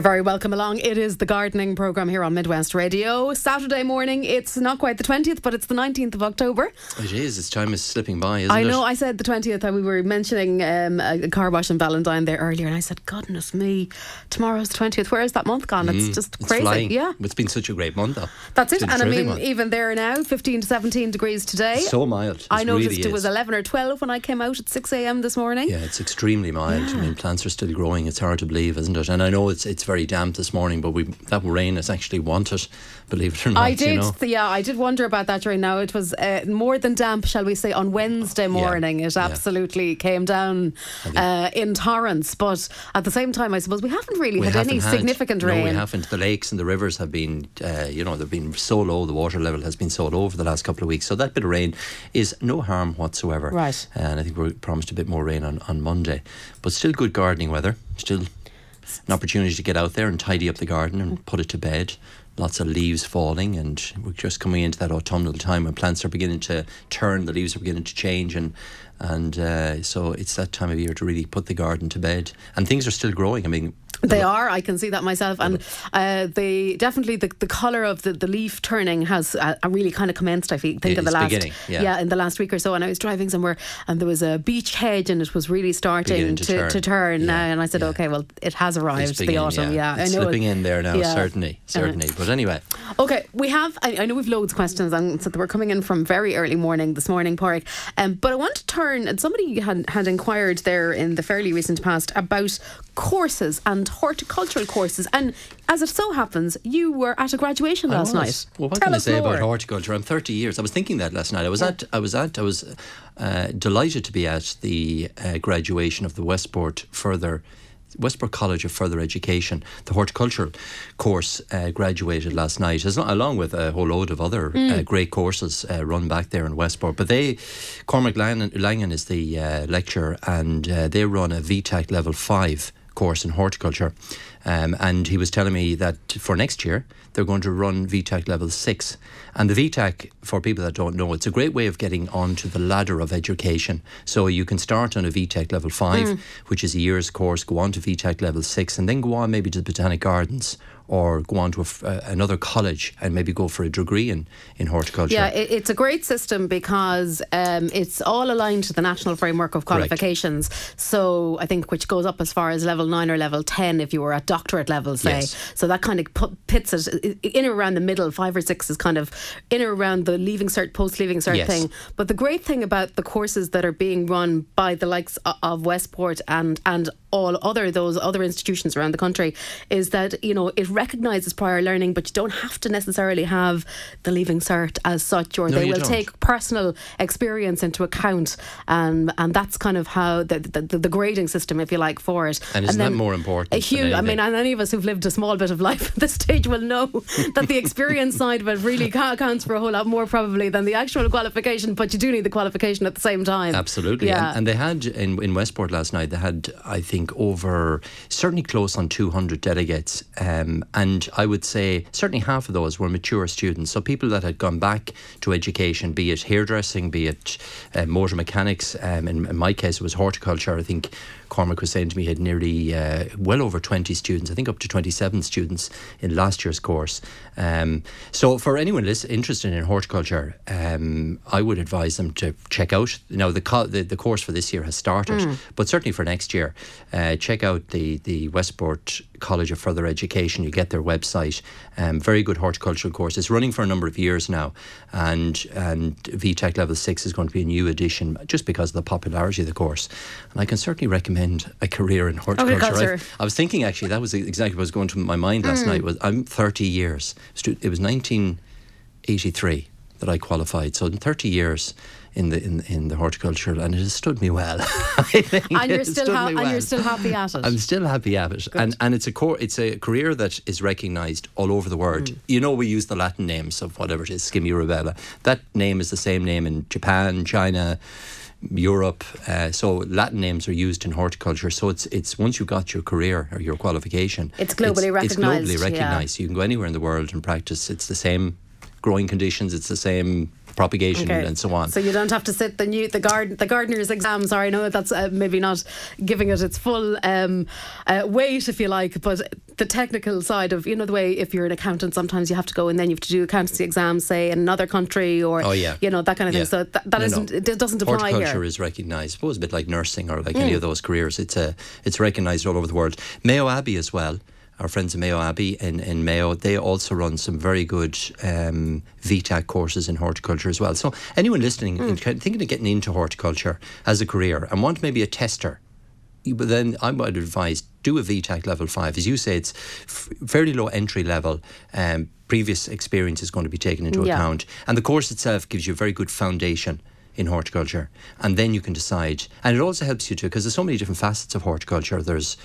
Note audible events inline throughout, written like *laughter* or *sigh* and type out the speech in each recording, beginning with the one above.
You're very welcome along. It is the gardening programme here on Midwest Radio. Saturday morning, it's not quite the 20th, but it's the 19th of October. It is. It's time is slipping by, isn't I it? know I said the 20th, uh, we were mentioning um, a car wash in Valentine there earlier, and I said, goodness me, tomorrow's the 20th. Where is that month gone? It's just Mm, It's crazy. flying. Yeah. It's been such a great month, though. That's It's it. And I mean, month. even there now, 15 to 17 degrees today. So mild. It I noticed really it was is. 11 or 12 when I came out at 6 a.m. this morning. Yeah, it's extremely mild. I mean, plants are still growing. It's hard to believe, isn't it? And I know it's it's very damp this morning, but we that rain is actually wanted. Believe it or not, I did, You know? yeah, I did wonder about that during now. It was uh, more than damp, shall we say, on Wednesday morning. It yeah. absolutely came down uh, in torrents. But at the same time, I suppose we haven't really We had haven't any had- significant no, rain. we haven't. The lakes and the rivers have been, uh, you know, they've been so low. The water level has been so low over the last couple of weeks. So that bit of rain is no harm whatsoever. Right. And I think we're promised a bit more rain on, on Monday, but still good gardening weather. Still an opportunity to get out there and tidy up the garden and put it to bed. Lots of leaves falling, and we're just coming into that autumnal time when plants are beginning to turn. The leaves are beginning to change, and and uh, so it's that time of year to really put the garden to bed. And things are still growing. I mean, They are. I can see that myself, and uh, they definitely the, the color of the, the leaf turning has uh, really kind of commenced. I think in the last beginning, yeah. in the last week or so. And I was driving somewhere, and there was a beech hedge, and it was really starting to, to turn. to turn. Yeah, uh, and I said, yeah. okay, well, it has arrived. It's the autumn, yeah, It's I know. slipping it- in there now, yeah. certainly, certainly. But anyway, Okay, we have. I, I know we've loads of questions, and so they were coming in from very early morning this morning, Porrick. Um, but I want to turn, and somebody had had inquired there in the fairly recent past about courses and horticultural courses, and as it so happens, you were at a graduation I last was. night. Well, what Tell can I say more. about horticulture? I'm 30 years. I was thinking that last night. I was at. I was at. I was uh, delighted to be at the uh, graduation of the Westport Further. Westport College of Further Education, the horticultural course uh, graduated last night, as, along with a whole load of other Mm. uh, great courses uh, run back there in Westport. But they, Cormac Langan, Langan is the uh, lecturer, and uh, they run a FETAC level five course in horticulture. Um, and he was telling me that for next year, they're going to run FETAC level six. And the FETAC, for people that don't know, it's a great way of getting onto the ladder of education. So you can start on a FETAC level five, which is a year's course, go on to FETAC level six, and then go on maybe to the Botanic Gardens or go on to a uh, another college and maybe go for a degree in, in horticulture. Yeah, it, it's a great system because um, it's all aligned to the national framework of Correct. qualifications. So I think which goes up as far as level nine or level ten if you were at doctorate level, say. Yes. So that kind of put, pits it in or around the middle. Five or six is kind of in or around the leaving cert, post leaving cert Yes. thing. But the great thing about the courses that are being run by the likes of Westport and and all other those other institutions around the country is that you know it recognises prior learning, but you don't have to necessarily have the leaving cert as such, or No, they will don't. take personal experience into account, and and that's kind of how the the, the grading system, if you like, for it. And isn't that more important A huge. I mean, and any of us who've lived a small bit of life *laughs* at this stage will know *laughs* that the experience side of it really counts for a whole lot more probably than the actual qualification. But you do need the qualification at the same time. Absolutely. Yeah. And, and they had in, in Westport last night, they had, I think, over certainly close on 200 delegates. Um, and I would say certainly half of those were mature students. So people that had gone back to education, be it hairdressing, be it uh, motor mechanics. Um, in, in my case, it was horticulture. I think Cormac was saying to me he had nearly uh, well over 20 students, I think up to 27 students in last year's course. Um, so for anyone interested in horticulture, um, I would advise them to check out. Now the, co- the the course for this year has started, but certainly for next year, uh, check out the the Westport College of Further Education. You get their website. Um, very good horticultural course. It's running for a number of years now, and and FETAC Level Six is going to be a new addition just because of the popularity of the course. And I can certainly recommend a career in horticulture. Horticulture. I've- I was thinking actually that was exactly what was going to my mind last night. Was I'm 30 years. It was 1983 that I qualified. So in 30 years in the in, in the horticultural, and it has stood me well. *laughs* And you're still ha- and well. you're still happy at it. I'm still happy at it, and and it's a core, it's a career that is recognised all over the world. Mm. You know, we use the Latin names of whatever it is, Skimmia rubella. That name is the same name in Japan, China. Europe, uh, so Latin names are used in horticulture. So it's it's once you've got your career or your qualification, It's globally It's recognised, globally yeah. recognised. You can go anywhere in the world and practice. It's the same growing conditions. It's the same propagation Okay. and so on. So you don't have to sit the new the garden the gardener's exam. Sorry, I know that's uh, maybe not giving it its full um, uh, weight, if you like, but the technical side of you know the way if you're an accountant, sometimes you have to go and then you have to do accountancy exams, say in another country or Oh, yeah. you know that kind of thing. So that, that No, isn't no. it doesn't apply Horticulture here. Mm. is recognised. I suppose a bit like nursing or like any of those careers. It's a it's recognised all over the world. Mayo Abbey as well. Our friends at Mayo Abbey in, in Mayo, they also run some very good um, FETAC courses in horticulture as well. So anyone listening Mm. and thinking of getting into horticulture as a career and want maybe a tester, but then I would advise do a FETAC level five. As you say, it's f- fairly low entry level. Um, previous experience is going to be taken into Yeah. account, and the course itself gives you a very good foundation in horticulture, and then you can decide. And it also helps you to because there's so many different facets of horticulture. There's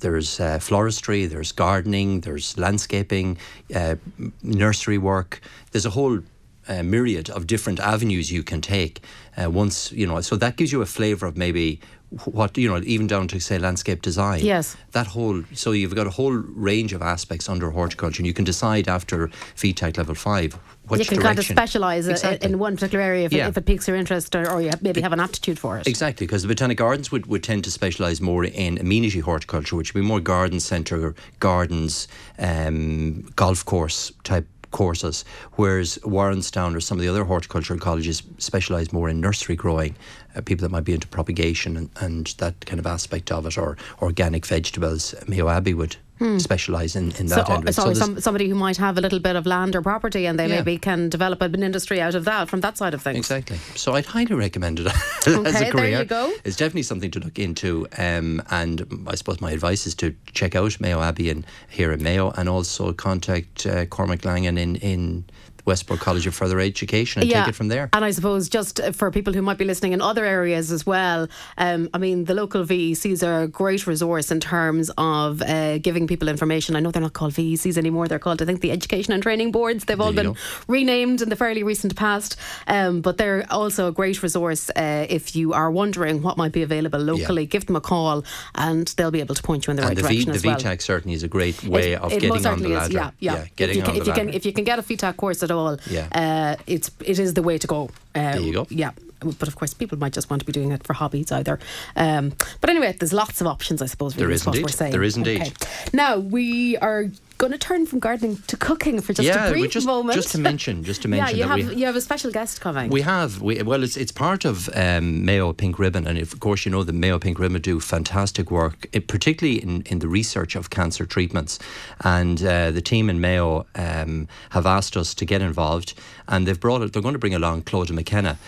there's uh, floristry, there's gardening, there's landscaping, uh, nursery work. There's a whole uh, myriad of different avenues you can take. Uh, once you know, so that gives you a flavour of maybe what you know, even down to say landscape design. Yes. that whole. So you've got a whole range of aspects under horticulture, and you can decide after FETAC level five which you can direction. kind of specialise Exactly. in one particular area if, Yeah. it, if it piques your interest or, or you maybe have an aptitude for it. Exactly, because the Botanic Gardens would, would tend to specialise more in amenity horticulture, which would be more garden centre, gardens, um, golf course type courses, whereas Warrenstown or some of the other horticultural colleges specialise more in nursery growing, uh, people that might be into propagation and, and that kind of aspect of it, or organic vegetables. Mayo Abbey would specialise in, in So, that end of it. so, there's- some, somebody who might have a little bit of land or property and they Yeah. maybe can develop an industry out of that from that side of things. Exactly. So I'd highly recommend it *laughs* as Okay, a there career. you go. It's definitely something to look into. Um, and I suppose my advice is to check out Mayo Abbey and here in Mayo and also contact uh, Cormac Langan in, in Westport College of Further Education and take it from there. And I suppose just uh, for people who might be listening in other areas as well, um, I mean, the local VECs are a great resource in terms of uh, giving people information. I know they're not called VECs anymore, they're called, I think, the Education and Training Boards. They've all been renamed in the fairly recent past, um, but they're also a great resource uh, if you are wondering what might be available locally. Give them a call and they'll be able to point you in the right and the, v, direction the as well. FETAC certainly is a great way It- of it getting on the certainly is, ladder. Yeah, yeah. getting if you on can, the if you ladder. can, if you can get a FETAC course at all, Yeah. uh, it's it is the way to go. Uh, There you go. Yeah, but of course, people might just want to be doing it for hobbies either. Um, but anyway, there's lots of options, I suppose. There really, is what indeed. We're saying. There is indeed. Now we are going to turn from gardening to cooking for just yeah, a we brief just, moment. just to mention, just to *laughs* mention. yeah, you that have we you have a special guest coming. We have. We, well, it's it's part of um, Mayo Pink Ribbon, and of course you know the Mayo Pink Ribbon do fantastic work, eh, particularly in, in the research of cancer treatments. And uh, the team in Mayo um, have asked us to get involved, and they've brought it. They're going to bring along Clodagh McKenna,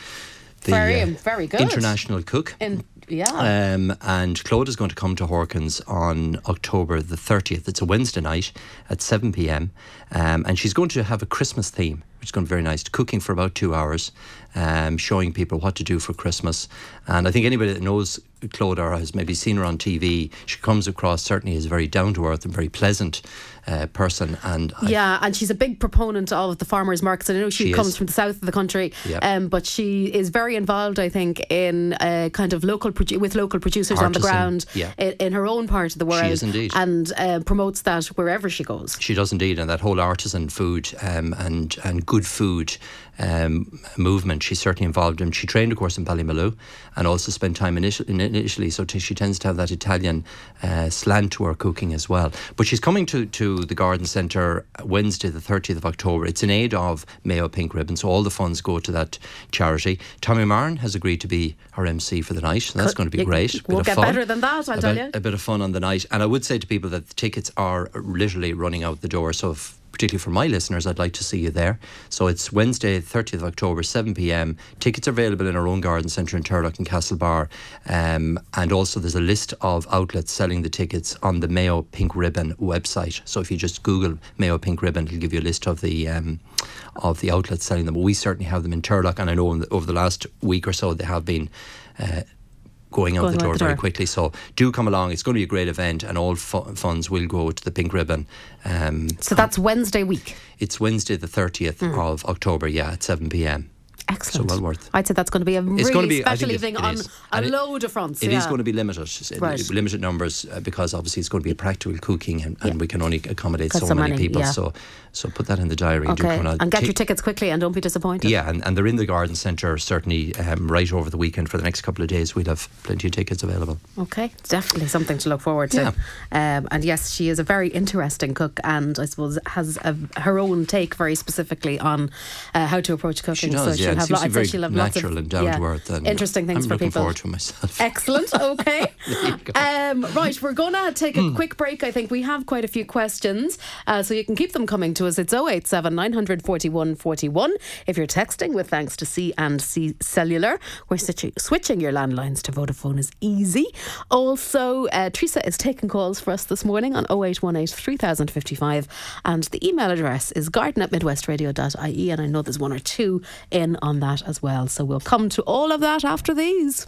the Very- uh, very good. international cook. In, yeah. Um, and Clodagh is going to come to Hawkins on October the 30th. It's a Wednesday night at 7 pm. Um, and she's going to have a Christmas theme, which is going to be very nice. Cooking for about two hours, um, showing people what to do for Christmas. And I think anybody that knows Clodagh or has maybe seen her on TV, she comes across certainly as a very down to earth and very pleasant uh, person. And I Yeah, and she's a big proponent of the farmers markets. And I know she, She comes is. from the south of the country, Yep. um, but she is very involved, I think, in uh, kind of local produ- with local producers on the ground yeah. in, in her own part of the world. is indeed. and uh, promotes that wherever she goes. She does indeed, and that whole artisan food um, and and good food um, movement. She's certainly involved in. She trained, of course, in Ballymaloe, and also spent time in, Italy- So t- she tends to have that Italian uh, slant to her cooking as well. But she's coming to to the Garden Centre Wednesday, the thirtieth of October. It's in aid of Mayo Pink Ribbon, so all the funds go to that charity. Tommy Marren has agreed to be her MC for the night, so that's Could- going to be great. you Bit won't of get fun. better than that, I'll a tell bit, you. a bit of fun on the night. And I would say to people that the tickets are literally running out the door. So, if, particularly for my listeners, I'd like to see you there. So, it's Wednesday, 30th of October, 7 pm. Tickets are available in our own garden centre in Turlough and Castlebar. Um, and also, there's a list of outlets selling the tickets on the Mayo Pink Ribbon website. So, if you just Google Mayo Pink Ribbon, it'll give you a list of the. Um, of the outlets selling them, we certainly have them in Turlough, and I know the, over the last week or so they have been uh, going out Going the out door the very door. quickly. So do come along. It's going to be a great event, and all fu- funds will go to the Pink Ribbon. Um, So that's Wednesday week. it's Wednesday, the 30th Mm. of October, yeah, at 7 pm. Excellent. So well worth. I'd say that's going to be a It's really be- special think it- evening it on is. a And it- load of fronts. It is yeah. going to be limited, uh, Right. limited numbers uh, because obviously it's going to be a practical cooking and, and Yeah. we can only accommodate so, so many, many, people. yeah. So so put that in the diary. and Okay, come and get Ta- your tickets quickly and don't be disappointed. Yeah, and, and they're in the garden centre certainly um, right over the weekend for the next couple of days. We'll have plenty of tickets available. Okay, it's definitely something to look forward to. Um, and yes, she is a very interesting cook, and I suppose has a, her own take very specifically on uh, how to approach cooking. She does, so yeah. Have, seems lo- to be I'd say very she'll have lots of natural and down yeah, to earth. And interesting things I'm for looking people. forward to myself. *laughs* Excellent. Okay. *laughs* um, right, we're going to take Hmm. a quick break. I think we have quite a few questions, uh, so you can keep them coming to us. It's 087 941 41. If you're texting with thanks to C and C Cellular, we're switching, switching your landlines to Vodafone is easy. Also, uh, Teresa is taking calls for us this morning on 0818 3055, and the email address is garden at midwestradio.ie. And I know there's one or two in on that as well. So we'll come to all of that after these.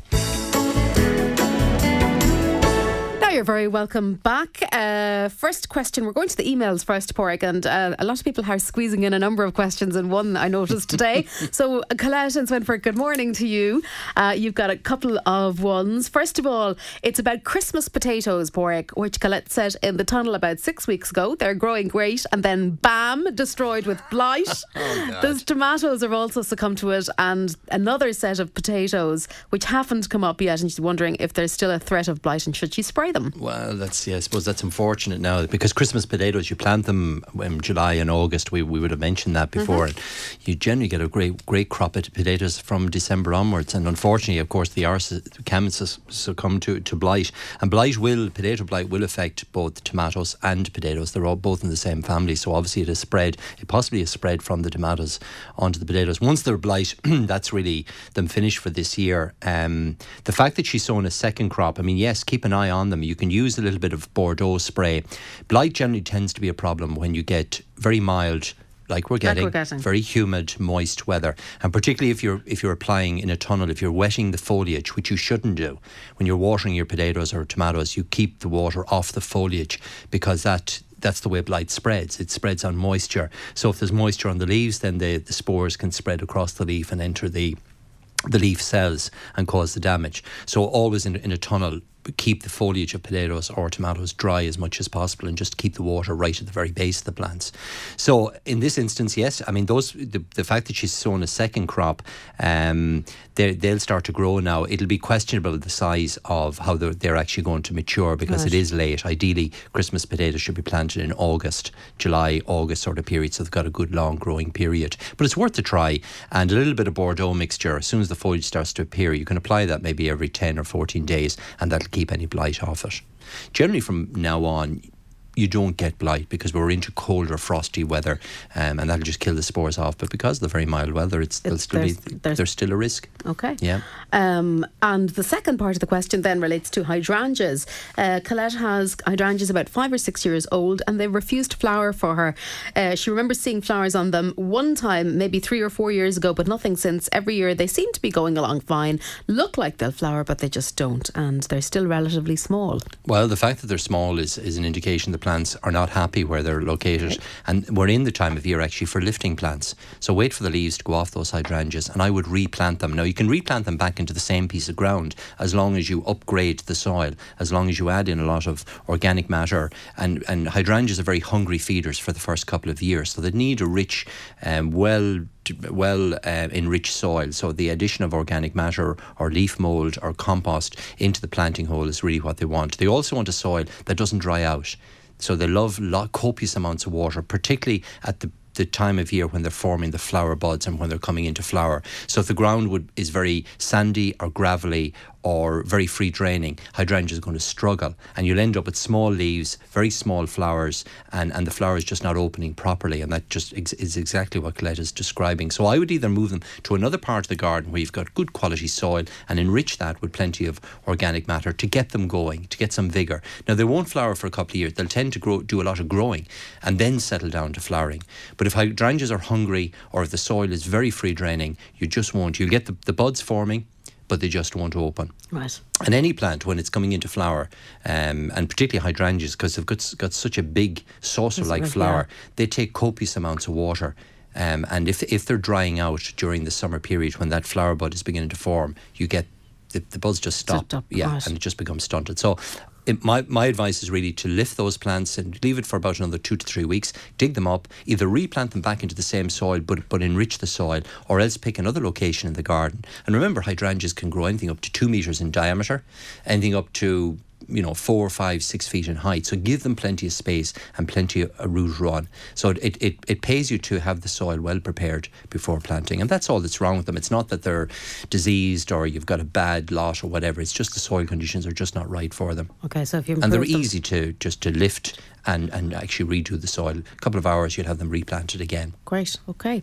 You're very welcome back. Uh, first question. We're going to the emails first, Porrick, and uh, a lot of people are squeezing in a number of questions in one. I noticed today. *laughs* so Colette and Swinford, good morning to you. Uh, you've got a couple of ones. First of all, it's about Christmas potatoes, Porrick, which Colette said in the tunnel about six weeks ago. They're growing great, and then bam, destroyed with blight. *laughs* Those tomatoes have also succumbed to it, and another set of potatoes which haven't come up yet. And she's wondering if there's still a threat of blight and should she spray them? Well, that's yeah. I suppose that's unfortunate now because Christmas potatoes you plant them in July and August. We, we would have mentioned that before. And you generally get a great great crop of potatoes from December onwards. And unfortunately, of course, the arse can succumb to, to blight. And blight will potato blight will affect both tomatoes and potatoes. They're all both in the same family, so obviously it is spread. It possibly is spread from the tomatoes onto the potatoes. Once they're blight, *clears throat* that's really them finished for this year. Um, the fact that she's sown a second crop, I mean, yes, keep an eye on them. You can use a little bit of Bordeaux spray. Blight generally tends to be a problem when you get very mild. Like we're Like getting, we're getting. very humid, moist weather, and particularly if you're if you're applying in a tunnel, if you're wetting the foliage, which you shouldn't do, when you're watering your potatoes or tomatoes, you keep the water off the foliage because that that's the way blight spreads. It spreads on moisture. So if there's moisture on the leaves, then the, the spores can spread across the leaf and enter the the leaf cells and cause the damage. So always in, in a tunnel, keep the foliage of potatoes or tomatoes dry as much as possible and just keep the water right at the very base of the plants. So in this instance, yes, I mean those the, the fact that she's sown a second crop, um, they they'll start to grow now. It'll be questionable the size of how they're, they're actually going to mature because it Right. is late. Ideally, Christmas potatoes should be planted in August, July, August sort of period, so they've got a good long growing period. But it's worth a try, and a little bit of Bordeaux mixture. As soon as the foliage starts to appear, you can apply that maybe every ten or fourteen days, and that'll keep any blight off it. Generally, from now on. You don't get blight because we're into colder, frosty weather, um, and that'll just kill the spores off. But because of the very mild weather, it's, It's- still be there's- there's- there's still a risk. Okay. Yeah. Um, and the second part of the question then relates to hydrangeas. Uh, Colette has hydrangeas about five or six years old and they refused to flower for her. Uh, she remembers seeing flowers on them one time, maybe three or four years ago, but nothing since. Every year they seem to be going along fine, look like they'll flower, but they just don't. And they're still relatively small. Well, the fact that they're small is, is an indication the plants are not happy where they're located. And we're in the time of year actually for lifting plants. So wait for the leaves to go off those hydrangeas and I would replant them. Now, you can replant them back into the same piece of ground as long as you upgrade the soil, as long as you add in a lot of organic matter. And, and hydrangeas are very hungry feeders for the first couple of years. So they need a rich, um, well well uh, enriched soil. So the addition of organic matter or leaf mold or compost into the planting hole is really what they want. They also want a soil that doesn't dry out. So they love lo- copious amounts of water, particularly at the the time of year when they're forming the flower buds and when they're coming into flower. So if the ground would is very sandy or gravelly or very free draining, hydrangeas are going to struggle and you'll end up with small leaves, very small flowers, and, and the flower is just not opening properly. And that just ex- is exactly what Colette is describing. So I would either move them to another part of the garden where you've got good quality soil and enrich that with plenty of organic matter to get them going, to get some vigour. Now they won't flower for a couple of years. They'll tend to grow, do a lot of growing and then settle down to flowering. But if hydrangeas are hungry or if the soil is very free draining, you just won't. You'll get the, the buds forming, but they just won't open. Right. And any plant, when it's coming into flower, um, and particularly hydrangeas, because they've got, got such a big saucer like right, flower, they take copious amounts of water. Um, and if if they're drying out during the summer period when that flower bud is beginning to form, you get the, the buds just stop, Stop, yeah, right. and it just becomes stunted. So. It, my, my advice is really to lift those plants and leave it for about another two to three weeks. Dig them up, either replant them back into the same soil, but but enrich the soil, or else pick another location in the garden. And remember, hydrangeas can grow anything up to two meters in diameter, anything up to you know four, five, six feet in height. So give them plenty of space and plenty of a root run. So it, it, it pays you to have the soil well prepared before planting, and that's all that's wrong with them. It's not that they're diseased or you've got a bad lot or whatever. It's just the soil conditions are just not right for them, Okay, so if you and they're them- easy to just to lift and and actually redo the soil. A couple of hours, you'd have them replanted again. Great. Okay.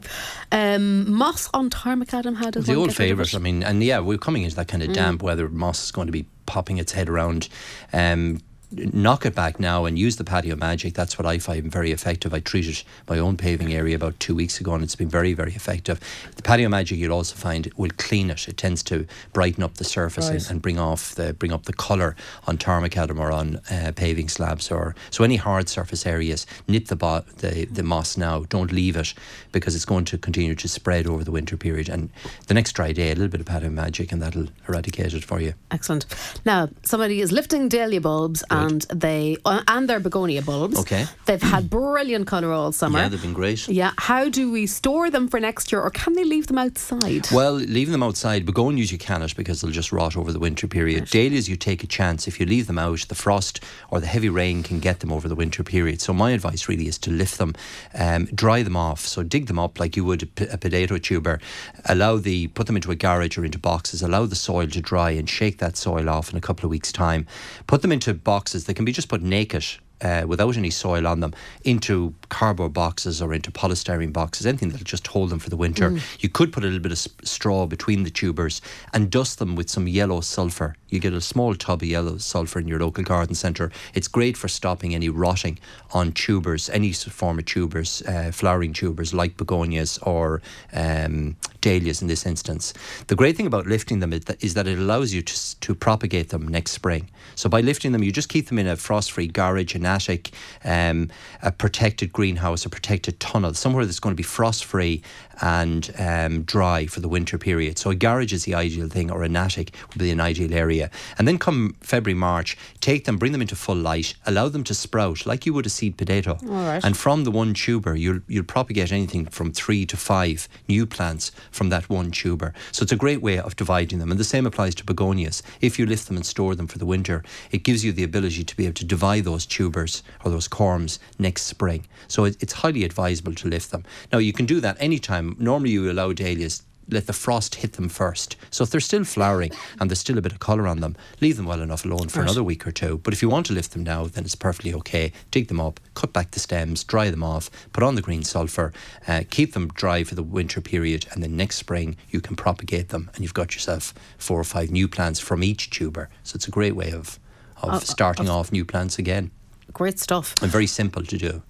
Um, moss on tarmac, Adam. How does the one old favourite. I mean, and yeah, we're coming into that kind of damp weather. Moss is going to be popping its head around. Um, knock it back now and use the patio magic. That's what I find very effective. I treated my own paving area about two weeks ago, and it's been very, very effective. The patio magic you'll also find will clean it. It tends to brighten up the surface and, Right. and bring off the bring up the colour on tarmacadam or on uh, paving slabs or so any hard surface areas. Nip the, bo- the the moss now. Don't leave it because it's going to continue to spread over the winter period. And the next dry day, a little bit of patio magic, and that'll eradicate it for you. Excellent. Now, somebody is lifting dahlia bulbs and they uh, and their begonia bulbs. Okay. They've had *clears throat* brilliant colour all summer. Yeah, they've been great. Yeah. How do we store them for next year, or can they leave them outside? Well, leaving them outside, begonias you cannot because they'll just rot over the winter period. Dahlias you take a chance. If you leave them out, the frost or the heavy rain can get them over the winter period. So my advice really is to lift them, um, dry them off. So dig them up like you would a, p- a potato tuber. Allow the put them into a garage or into boxes. Allow the soil to dry and shake that soil off in a couple of weeks' time. Put them into boxes. They can be just put naked uh, without any soil on them into cardboard boxes or into polystyrene boxes, anything that'll just hold them for the winter. You could put a little bit of straw between the tubers and dust them with some yellow sulphur. You get a small tub of yellow sulphur in your local garden centre. It's great for stopping any rotting on tubers, any form of tubers, uh, flowering tubers like begonias or um, dahlias in this instance. The great thing about lifting them is that, it allows you to, to propagate them next spring. So by lifting them, you just keep them in a frost-free garage, an attic, um, a protected greenhouse, a protected tunnel, somewhere that's going to be frost-free and um, dry for the winter period. So a garage is the ideal thing, or an attic would be an ideal area. And then come February, March, take them, bring them into full light, allow them to sprout like you would a seed potato. All right. And from the one tuber, you'll you'll propagate anything from three to five new plants from that one tuber. So it's a great way of dividing them. And the same applies to begonias. If you lift them and store them for the winter, it gives you the ability to be able to divide those tubers or those corms next spring. So it, it's highly advisable to lift them. Now you can do that anytime. Normally you allow dahlias let the frost hit them first. So if they're still flowering and there's still a bit of colour on them, leave them well enough alone for another week or two. But if you want to lift them now, then it's perfectly okay. Dig them up, cut back the stems, dry them off, put on the green sulphur, uh, keep them dry for the winter period, and then next spring you can propagate them, and you've got yourself four or five new plants from each tuber. So it's a great way of of Uh, starting off new plants again, Great stuff. and very simple to do.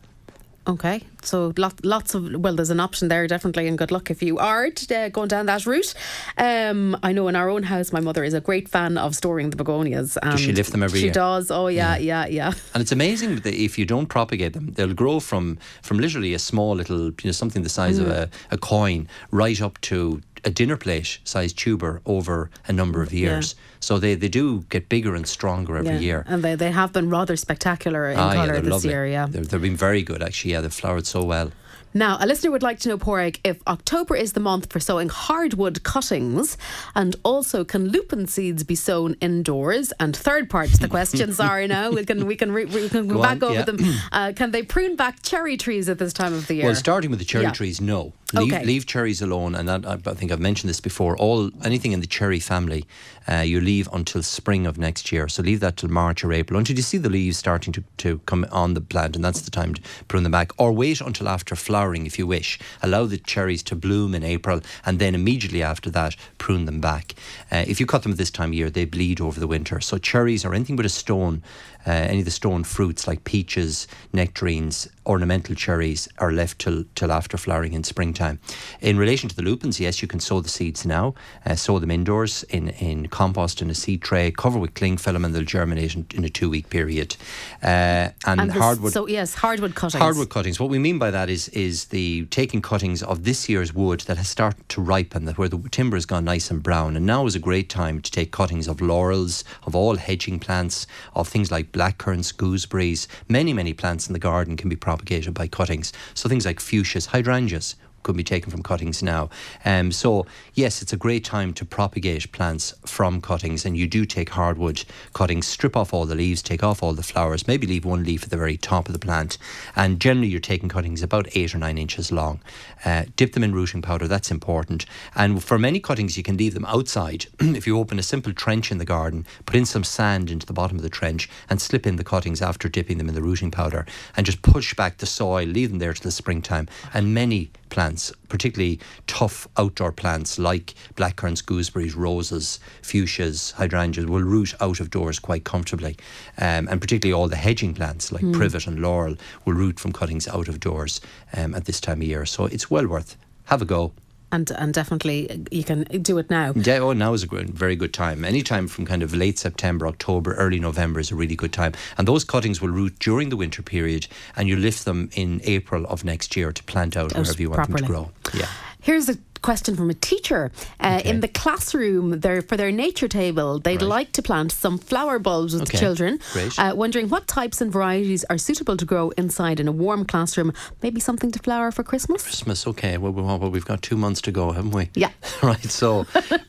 Okay, so lot, lots of well, there's an option there definitely, and good luck if you are uh, going down that route. Um, I know in our own house, my mother is a great fan of storing the begonias. And she lift them every she year? does. Oh yeah, yeah, yeah. And it's amazing that if you don't propagate them, they'll grow from from literally a small little, you know, something the size of a, a coin, right up to a dinner plate sized tuber over a number of years. So they, they do get bigger and stronger every yeah. year. and they, they have been rather spectacular in Ah, colour they're this lovely. year. Yeah. They're, they've been very good, actually. Yeah, they've flowered so well. Now, a listener would like to know, Porrick, if October is the month for sowing hardwood cuttings, and also can lupin seeds be sown indoors? And third part to the question, *laughs* sorry, now we can we can re, we can go Go back on, over yeah. them. Uh, can they prune back cherry trees at this time of the year? Well, starting with the cherry Yeah. trees, no. Leave, Okay. leave cherries alone, and that, I I think I've mentioned this before. All anything in the cherry family, uh, you leave until spring of next year. So leave that till March or April until you see the leaves starting to, to come on the plant, and that's the time to prune them back. Or wait until after flowering if you wish. Allow the cherries to bloom in April, and then immediately after that prune them back. Uh, if you cut them at this time of year, they bleed over the winter. So cherries or anything with a stone Uh, any of the stone fruits like peaches, nectarines, ornamental cherries are left till, till after flowering in springtime. In relation to the lupins, yes, you can sow the seeds now, uh, sow them indoors in, in compost in a seed tray, cover with cling film, and they'll germinate in, in a two week period. Uh, and, And this- hardwood. So yes, hardwood cuttings. Hardwood cuttings. What we mean by that is is the taking cuttings of this year's wood that has started to ripen, that where the timber has gone nice and brown, and now is a great time to take cuttings of laurels, of all hedging plants, of things like blackcurrants, gooseberries. Many many plants in the garden can be propagated by cuttings. So things like fuchsias, hydrangeas could be taken from cuttings now. Um, so yes, it's a great time to propagate plants from cuttings, and you do take hardwood cuttings, strip off all the leaves, take off all the flowers, maybe leave one leaf at the very top of the plant, and generally you're taking cuttings about eight or nine inches long. Uh, dip them in rooting powder, that's important. And for many cuttings, you can leave them outside. *clears throat* if you open a simple trench in the garden, put in some sand into the bottom of the trench, and slip in the cuttings after dipping them in the rooting powder, and just push back the soil, leave them there till the springtime, and many plants, particularly tough outdoor plants like blackcurrants, gooseberries, roses, fuchsias, hydrangeas, will root out of doors quite comfortably. Um, and particularly all the hedging plants like privet and laurel will root from cuttings out of doors um, at this time of year. So it's well worth. Have a go. And and definitely you can do it now. Yeah, oh, now is a good, very good time. Any time from kind of late September, October, early November is a really good time. And those cuttings will root during the winter period, and you lift them in April of next year to plant out wherever you want them to grow. Yeah. Here's a question from a teacher. Uh, Okay. In the classroom, their, for their nature table, they'd Right. like to plant some flower bulbs with the children. Uh, wondering what types and varieties are suitable to grow inside in a warm classroom. Maybe something to flower for Christmas? Christmas, okay. Well, we- well, we've got two months to go, haven't we? Yeah. *laughs* right. So,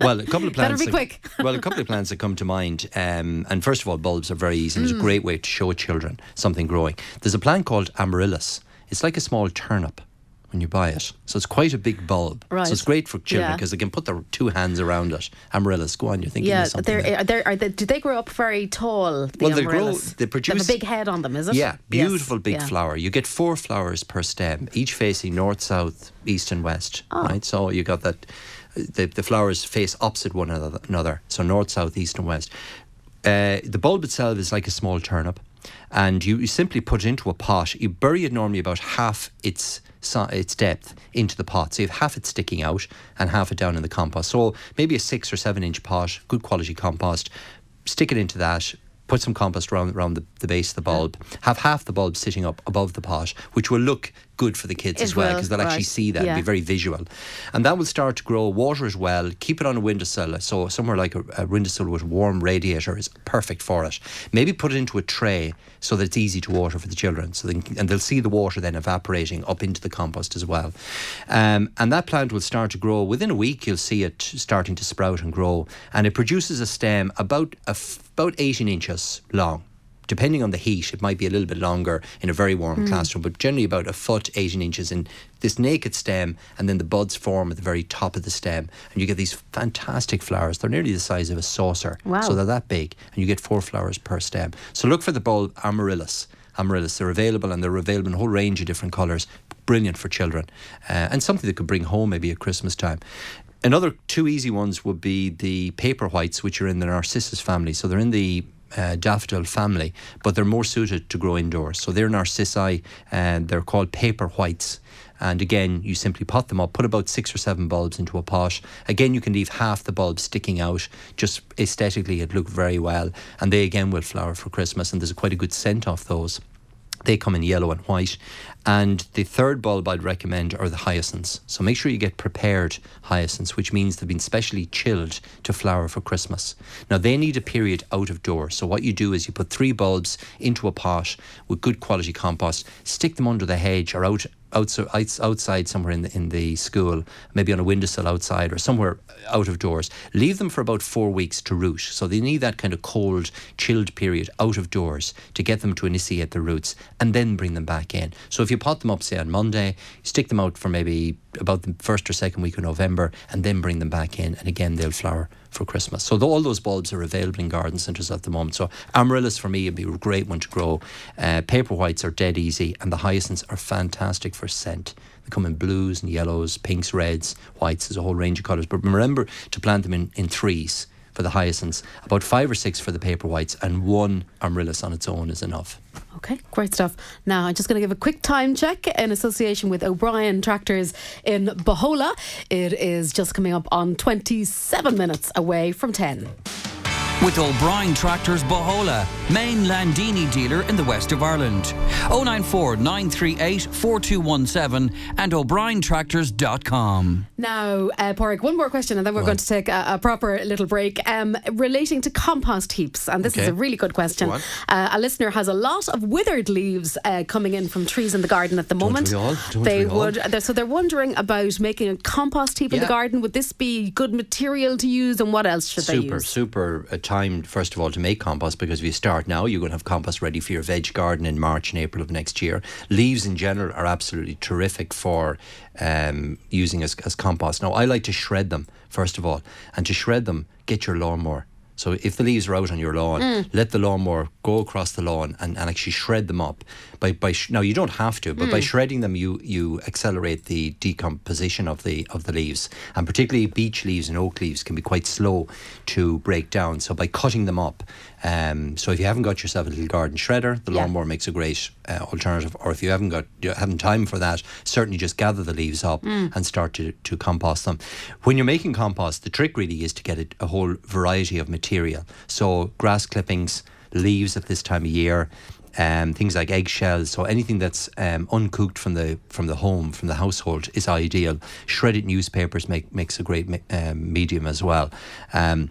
well, a couple of *laughs* plants. Better be that- quick. *laughs* well, a couple of plants that come to mind. Um, and first of all, bulbs are very easy. Mm. It's a great way to show children something growing. There's a plant called amaryllis. It's like a small turnip when you buy it. So it's quite a big bulb. Right. So it's great for children Yeah. because they can put their two hands around it. Amaryllis, go on. You're thinking Yeah, of something. they're, there. are they, are they, do they grow up very tall? The Well, they grow- amaryllis? they have produce- a big head on them, is it? Yeah, Yes, beautiful big yeah. flower. You get four flowers per stem, each facing north, south, east, and west. Oh. Right, so you got that. The, the flowers face opposite one another, another. So north, south, east, and west. Uh, the bulb itself is like a small turnip, and you, you simply put it into a pot. You bury it normally about half its its depth into the pot. So you have half it sticking out and half it down in the compost. So maybe a six or seven inch pot, good quality compost. Stick it into that. Put some compost around, around the, the base of the bulb. Mm. Have half the bulb sitting up above the pot, which will look good for the kids It as well because they'll actually see that and be very visual. And that will start to grow. Water as well. Keep it on a windowsill. So somewhere like a, a windowsill with a warm radiator is perfect for it. Maybe put it into a tray so that it's easy to water for the children. So they can, and they'll see the water then evaporating up into the compost as well. Um, and that plant will start to grow within a week. You'll see it starting to sprout and grow, and it produces a stem about a f- about 18 inches long depending on the heat, it might be a little bit longer in a very warm classroom, but generally about a foot, 18 inches in this naked stem, and then the buds form at the very top of the stem, and you get these fantastic flowers. They're nearly the size of a saucer, Wow. so they're that big, and you get four flowers per stem. So look for the bulb amaryllis. Amaryllis, they're available, and they're available in a whole range of different colours. Brilliant for children, uh, and something that could bring home maybe at Christmas time. Another two easy ones would be the paper whites, which are in the narcissus family. So they're in the uh, daffodil family, but they're more suited to grow indoors. So they're narcissi, and they're called paper whites. And again, you simply pot them up, put about six or seven bulbs into a pot. Again, you can leave half the bulb sticking out. Just aesthetically, it look very well. And they again will flower for Christmas, and there's quite a good scent off those. They come in yellow and white. And the third bulb I'd recommend are the hyacinths. So make sure you get prepared hyacinths, which means they've been specially chilled to flower for Christmas. Now they need a period out of doors. So what you do is you put three bulbs into a pot with good quality compost, stick them under the hedge or out outside, outside somewhere in the, in the school, maybe on a windowsill outside or somewhere out of doors. Leave them for about four weeks to root. So they need that kind of cold, chilled period out of doors to get them to initiate the roots and then bring them back in. So if you pot them up, say on Monday, stick them out for maybe about the first or second week of November and then bring them back in. And again, they'll flower for Christmas. So all those bulbs are available in garden centres at the moment. So amaryllis for me would be a great one to grow. Uh, paper whites are dead easy, and the hyacinths are fantastic for scent. They come in blues and yellows, pinks, reds, whites. There's a whole range of colours. But remember to plant them in, in threes. For the hyacinths, about five or six for the paper whites, and one amaryllis on its own is enough. Okay, great stuff. Now, I'm just going to give a quick time check in association with O'Brien Tractors in Bohola. It is just coming up on 27 minutes away from 10 with O'Brien Tractors Bohola, main Landini dealer in the west of Ireland. 094 938 4217 and o'brientractors.com. Now, uh, Porrick, one more question and then we're going to take a, a proper little break. Um, relating to compost heaps, and this okay. is a really good question. Uh, a listener has a lot of withered leaves uh, coming in from trees in the garden at the moment. Don't we all? Don't they would, all? so they're wondering about making a compost heap yeah. in the garden. Would this be good material to use and what else should super, they use? Super, super time, first of all, to make compost because if you start now, you're going to have compost ready for your veg garden in March and April of next year. Leaves in general are absolutely terrific for um, using as, as compost. Now, I like to shred them, first of all, and to shred them, get your lawnmower. So if the leaves are out on your lawn, mm. let the lawnmower go across the lawn and, and actually shred them up. By by sh- now you don't have to, but mm. by shredding them, you you accelerate the decomposition of the of the leaves, and particularly beech leaves and oak leaves can be quite slow to break down. So by cutting them up, um, so if you haven't got yourself a little garden shredder, the yeah. lawnmower makes a great uh, alternative. Or if you haven't got you haven't time for that, certainly just gather the leaves up mm. and start to, to compost them. When you're making compost, the trick really is to get a, a whole variety of material. So grass clippings, leaves at this time of year. Um, things like eggshells, so anything that's um, uncooked from the from the home, from the household, is ideal. Shredded newspapers make makes a great um, medium as well. Um,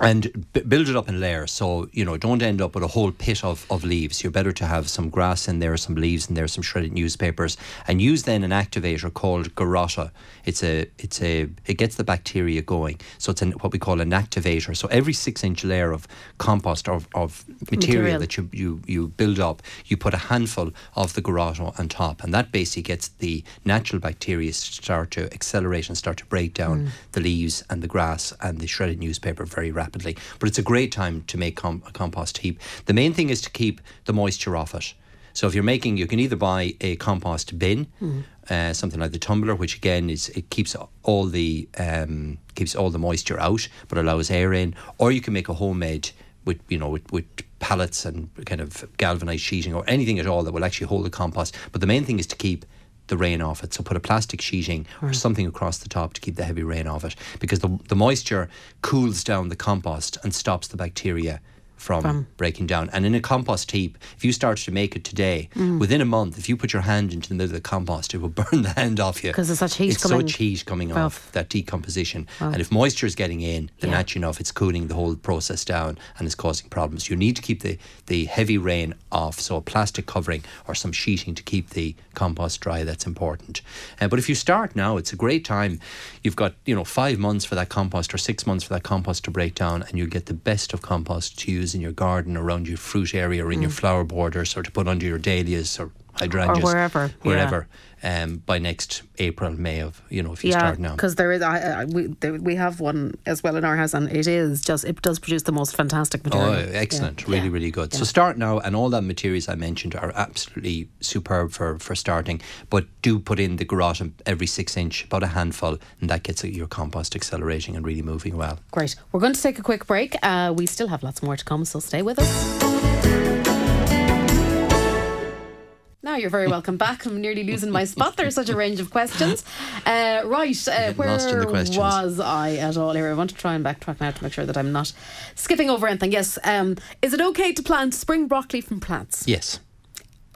and b- build it up in layers. So, you know, don't end up with a whole pit of, of leaves. You're better to have some grass in there, some leaves in there, some shredded newspapers, and use then an activator called Garotta. It's a, it's a, it gets the bacteria going. So it's an, what we call an activator. So every six inch layer of compost of, of material, material, that you, you, you build up, you put a handful of the Garotta on top, and that basically gets the natural bacteria start to accelerate and start to break down mm. the leaves and the grass and the shredded newspaper very rapidly rapidly. But it's a great time to make com- a compost heap. The main thing is to keep the moisture off it. So if you're making, you can either buy a compost bin, mm. uh, something like the tumbler, which again is it keeps all the um, keeps all the moisture out, but allows air in, or you can make a homemade with you know with, with pallets and kind of galvanized sheeting or anything at all that will actually hold the compost. But the main thing is to keep the rain off it. So put a plastic sheeting or something across the top to keep the heavy rain off it because the, the moisture cools down the compost and stops the bacteria from, from, breaking down. And in a compost heap, if you start to make it today, mm. within a month, if you put your hand into the middle of the compost, it will *laughs* burn the hand off you. Because there's such heat it's coming such heat coming off, off that decomposition. And if moisture is getting in, then yeah. naturally enough, it's cooling the whole process down and it's causing problems. You need to keep the, the heavy rain off, so a plastic covering or some sheeting to keep the compost dry. That's important. Uh, but if you start now, it's a great time. You've got you know five months for that compost or six months for that compost to break down, and you'll get the best of compost to use in your garden, around your fruit area, or in mm. your flower borders, or to put under your dahlias or hydrangeas, or wherever, wherever. Yeah. Um, by next April, May of you know if you yeah, start now, because there is I, I, we there, we have one as well in our house, and it is just it does produce the most fantastic material. Oh, excellent! Yeah. Really, yeah. really good. So start now, and all the materials I mentioned are absolutely superb for for starting. But do put in the Garotta every six inch, about a handful, and that gets your compost accelerating and really moving well. Great. We're going to take a quick break. Uh, we still have lots more to come, so stay with us. Now you're very welcome back. I'm nearly losing my spot. There's such a range of questions. Uh, right, uh, where was I at all here? I want to try and backtrack now to make sure that I'm not skipping over anything. Yes, um, is it okay to plant spring broccoli from plants? Yes.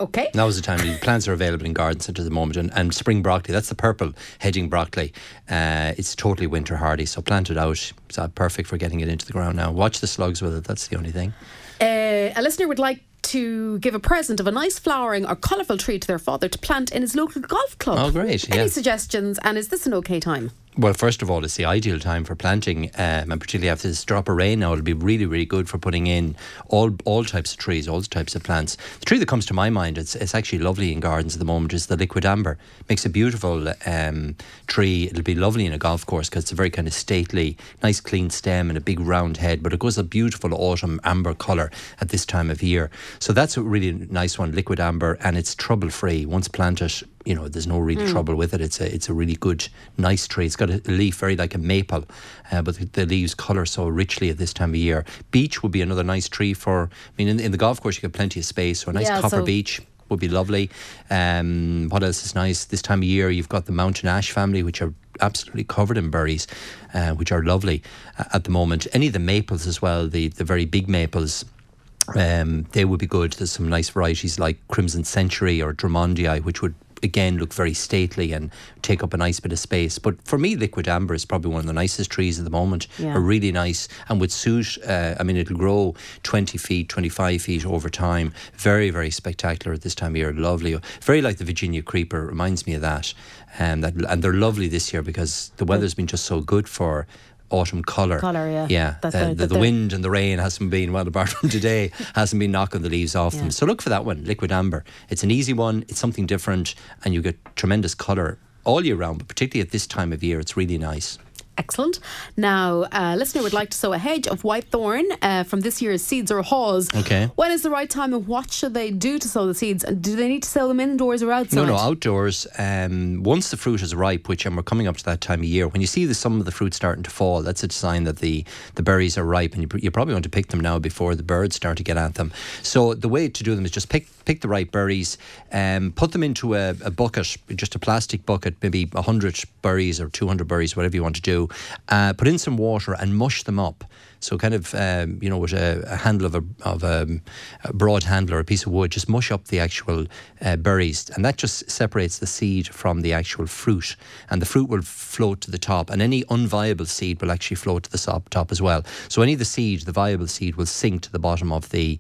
Okay. Now is the time. Plants are available in garden centres at the moment, and, and spring broccoli, that's the purple hedging broccoli. Uh, it's totally winter hardy, so plant it out. It's perfect for getting it into the ground now. Watch the slugs with it, that's the only thing. Uh, a listener would like to give a present of a nice flowering or colourful tree to their father to plant in his local golf club. Oh, great. Any suggestions? And is this an okay time? Well, first of all, it's the ideal time for planting, um, and particularly after this drop of rain now, it'll be really, really good for putting in all all types of trees, all types of plants. The tree that comes to my mind, it's, it's actually lovely in gardens at the moment, is the liquidambar. Makes a beautiful um, tree. It'll be lovely in a golf course because it's a very kind of stately, nice clean stem and a big round head, but it goes a beautiful autumn amber colour at this time of year. So that's a really nice one, liquidambar, and it's trouble free. Once planted, you know, there's no really trouble with it. It's a it's a really good, nice tree. It's got a leaf very like a maple, uh, but the, the leaves colour so richly at this time of year. Beech would be another nice tree for. I mean, in, in the golf course you get plenty of space, so a nice Yeah, copper so- beech would be lovely. Um, what else is nice this time of year? You've got the mountain ash family, which are absolutely covered in berries, uh, which are lovely uh, at the moment. Any of the maples as well, the the very big maples. Um, they would be good. There's some nice varieties like Crimson Sentry or Drummondii, which would again look very stately and take up a nice bit of space. But for me, liquidambar is probably one of the nicest trees at the moment. Yeah. Are really nice and would suit. Uh, I mean, it'll grow 20 feet, 25 feet over time. Very, very spectacular at this time of year. Lovely, very like the Virginia creeper. Reminds me of that. And that, and they're lovely this year because the weather's been just so good for. Autumn colour. Colour, yeah. Yeah. Uh, the- the, the the- wind and the rain hasn't been, well, apart from today, *laughs* hasn't been knocking the leaves off Yeah. them. So look for that one, liquidambar. It's an easy one, it's something different, and you get tremendous colour all year round, but particularly at this time of year, it's really nice. Excellent. Now, a listener would like to sow a hedge of whitethorn uh, from this year's seeds or haws. Okay. When is the right time and what should they do to sow the seeds? Do they need to sow them indoors or outside? No, no, outdoors. Um, once the fruit is ripe, which and we're coming up to that time of year, when you see the, some of the fruit starting to fall, that's a sign that the, the berries are ripe, and you, you probably want to pick them now before the birds start to get at them. So the way to do them is just pick pick the right berries, um, put them into a, a bucket, just a plastic bucket, maybe hundred berries or two hundred berries, whatever you want to do. Uh, put in some water and mush them up. So kind of um, you know with a, a handle of a of a, a broad handle or a piece of wood, just mush up the actual uh, berries, and that just separates the seed from the actual fruit, and the fruit will float to the top, and any unviable seed will actually float to the top as well. So any of the seed, the viable seed, will sink to the bottom of the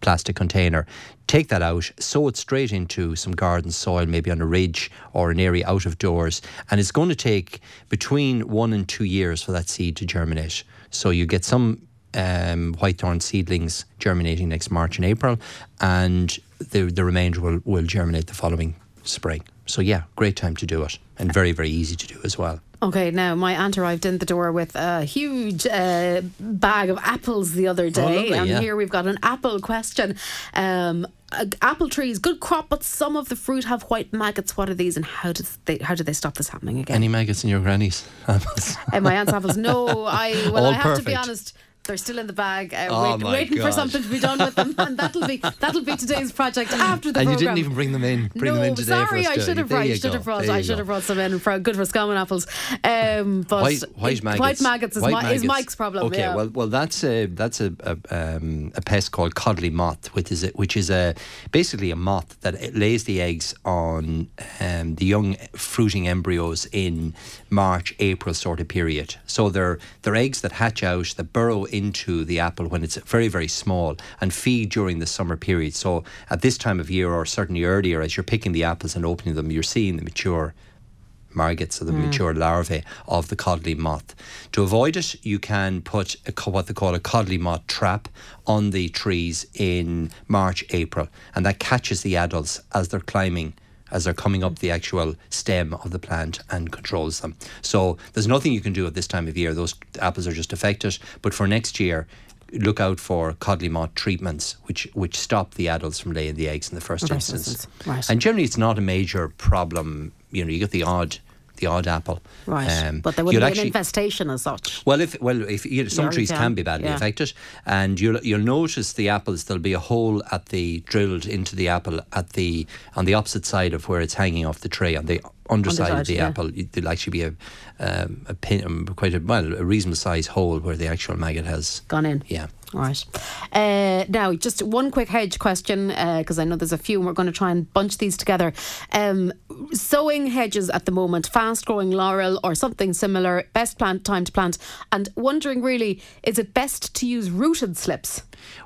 plastic container. Take that out, sow it straight into some garden soil, maybe on a ridge or an area out of doors. And it's going to take between one and two years for that seed to germinate. So you get some um, whitethorn seedlings germinating next March and April, and the, the remainder will, will germinate the following spring. So, yeah, great time to do it, and very, very easy to do as well. Okay, now my aunt arrived in the door with a huge uh, bag of apples the other day, Oh, lovely, and yeah. here we've got an apple question. Um, uh, apple trees, good crop, but some of the fruit have white maggots. What are these, and how do they how do they stop this happening again? Any maggots in your granny's *laughs* apples? Uh, my aunt's apples. No, I *laughs* well, All I have to be honest. They're still in the bag, uh, Oh wait- waiting for something to be done with them, and that'll be *laughs* that'll be today's project after the and you didn't even bring them in. Bring no, them in today sorry, I should have. Should have brought. I should have brought some in for good for scamming apples. Um, but white, white maggots. White maggots is, White my, is. Mike's problem. Okay, yeah. well, well, that's a that's a a, um, a pest called codling moth, which is a, which is a basically a moth that lays the eggs on um, the young fruiting embryos in March, April sort of period. So they're they're eggs that hatch out, that burrow into the apple when it's very very small, and feed during the summer period. So at this time of year, or certainly earlier, as you're picking the apples and opening them, you're seeing the mature maggots or the hmm. mature larvae of the codling moth. To avoid it, you can put a, what they call a codling moth trap on the trees in March, April, and that catches the adults as they're climbing. As they're coming up the actual stem of the plant and controls them. So there's nothing you can do at this time of year. Those apples are just affected. But for next year, look out for codling moth treatments, which which stop the adults from laying the eggs in the first In the first instance. instance, right. And generally, it's not a major problem. You know, you get the odd the odd apple. right, Um, but there wouldn't be actually- an infestation as such. well, if well, if you, some trees yeah, can be badly yeah. affected, and you'll you'll notice the apples. There'll be a hole at the drilled into the apple at the on the opposite side of where it's hanging off the tree on the underside, Underside, of the yeah. apple. There'll actually be a um, a pin, um, quite a well a reasonable size hole where the actual maggot has. Gone in. Yeah. Right. Uh, now, just one quick hedge question, because I know there's a few, and we're going to try and bunch these together. Um, sowing hedges at the moment, fast growing laurel or something similar, best plant time to plant, and wondering really, is it best to use rooted slips?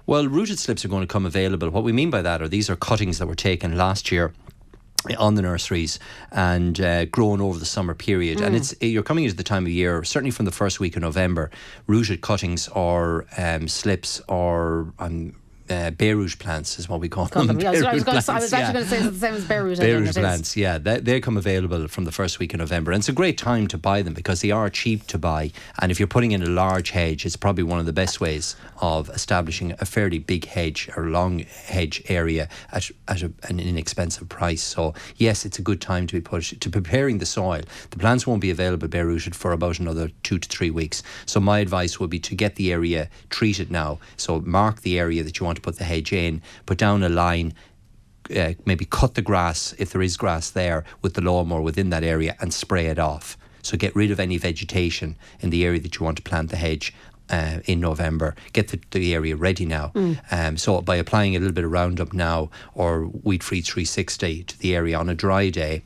Well, rooted slips are going to come available. What we mean by that are these are cuttings that were taken last year on the nurseries and uh, grown over the summer period. And it's you're coming into the time of year, certainly from the first week of November, rooted cuttings or um, slips or um, uh, bare root plants is what we call Call them. them. Yeah, I was, I was bare root gonna say- I was actually yeah. going to say it's the same as bare root. Beirut plants, yeah, they, they come available from the first week of November, and it's a great time to buy them because they are cheap to buy. And if you're putting in a large hedge, it's probably one of the best ways of establishing a fairly big hedge or long hedge area at, at a, an inexpensive price. So yes, it's a good time to be put to preparing the soil. The plants won't be available bare rooted for about another two to three weeks. So my advice would be to get the area treated now. So mark the area that you want to put the hedge in, put down a line uh, maybe cut the grass if there is grass there with the lawnmower within that area and spray it off. So get rid of any vegetation in the area that you want to plant the hedge. Uh, in November, get the, the area ready now. Um, so by applying a little bit of Roundup now or Weed Free 360 to the area on a dry day,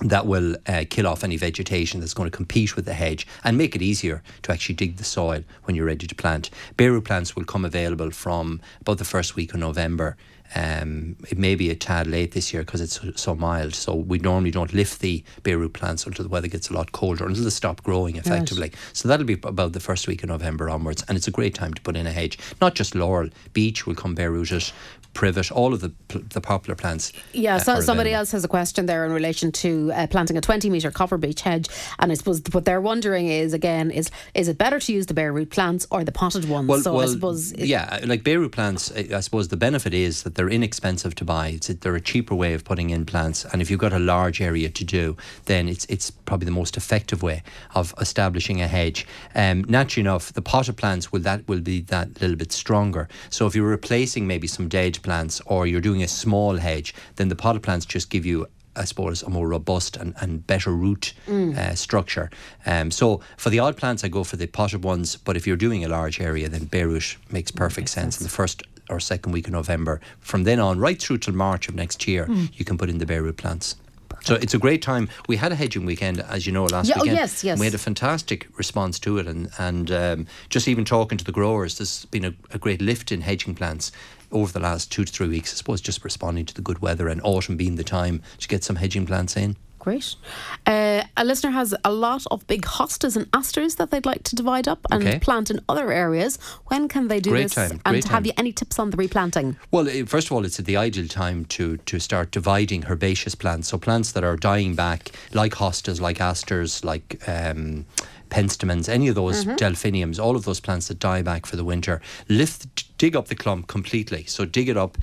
that will uh, kill off any vegetation that's going to compete with the hedge and make it easier to actually dig the soil when you're ready to plant. bare root plants will come available from about the first week of November. Um, it may be a tad late this year because it's so, mild. So we normally don't lift the bare root plants until the weather gets a lot colder, until they stop growing effectively. So that'll be about the first week of November onwards, and it's a great time to put in a hedge. Not just laurel, beech will come bare rooted, privet, all of the the popular plants. Yeah, so somebody available. else has a question there in relation to uh, planting a 20 metre copper beech hedge. And I suppose what they're wondering is, again, is is it better to use the bare root plants or the potted ones? so I suppose. yeah, like bare root plants, I suppose the benefit is that they're inexpensive to buy. It's a, they're a cheaper way of putting in plants, and if you've got a large area to do, then it's it's probably the most effective way of establishing a hedge. Um, naturally enough, the potted plants will that will be that little bit stronger. So if you're replacing maybe some dead plants or you're doing a small hedge, then the potted plants just give you I suppose, a more robust and, and better root uh, structure. Um, so for the odd plants, I go for the potted ones. But if you're doing a large area, then bare root makes perfect sense. In the first or second week of November, from then on, right through till March of next year, you can put in the bare root plants. So it's a great time. We had a hedging weekend, as you know, last Yeah, oh, weekend. yes, yes. We had a fantastic response to it, and and um, just even talking to the growers, there's been a, a great lift in hedging plants over the last two to three weeks. I suppose just responding to the good weather and autumn being the time to get some hedging plants in. Great. Uh, a listener has a lot of big hostas and asters that they'd like to divide up and Okay. plant in other areas. When can they do Great this? time, and great have time. you any tips on the replanting? Well, eh, first of all, it's at the ideal time to to start dividing herbaceous plants. So plants that are dying back, like hostas, like asters, like um, penstemons, any of those delphiniums, all of those plants that die back for the winter. Lift, dig up the clump completely. So dig it up,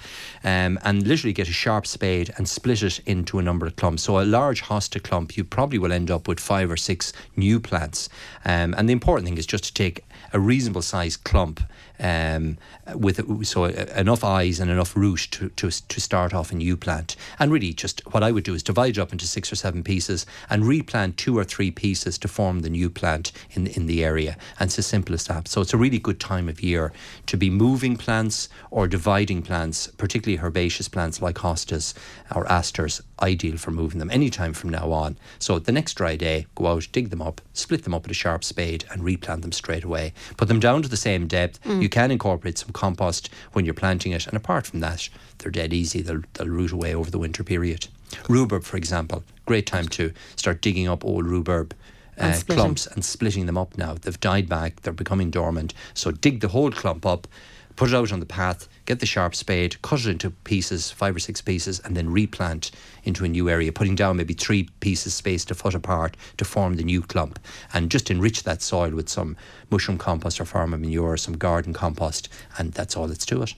um, and literally get a sharp spade and split it into a number of clumps. So a large hosta clump, you probably will end up with five or six new plants. Um, and the important thing is just to take a reasonable sized clump um, with so enough eyes and enough root to, to to start off a new plant. And really, just what I would do is divide it up into six or seven pieces and replant two or three pieces to form the new plant in in the area. And it's as simple as that. So it's a really good time of year to be moving plants or dividing plants, particularly herbaceous plants like hostas or asters. Ideal for moving them anytime from now on. So the next dry day, go out, dig them up, split them up with a sharp spade, and replant them straight away. Put them down to the same depth. You can incorporate some compost when you're planting it, and apart from that, they're dead easy. They'll, they'll root away over the winter period. Rhubarb, for example, great time to start digging up old rhubarb. Uh, splitting. clumps and splitting them up now. They've died back, they're becoming dormant. So dig the whole clump up, put it out on the path, get the sharp spade, cut it into pieces, five or six pieces, and then replant into a new area, putting down maybe three pieces spaced a foot apart to form the new clump. And just enrich that soil with some mushroom compost or farmer manure, some garden compost, and that's all that's to it.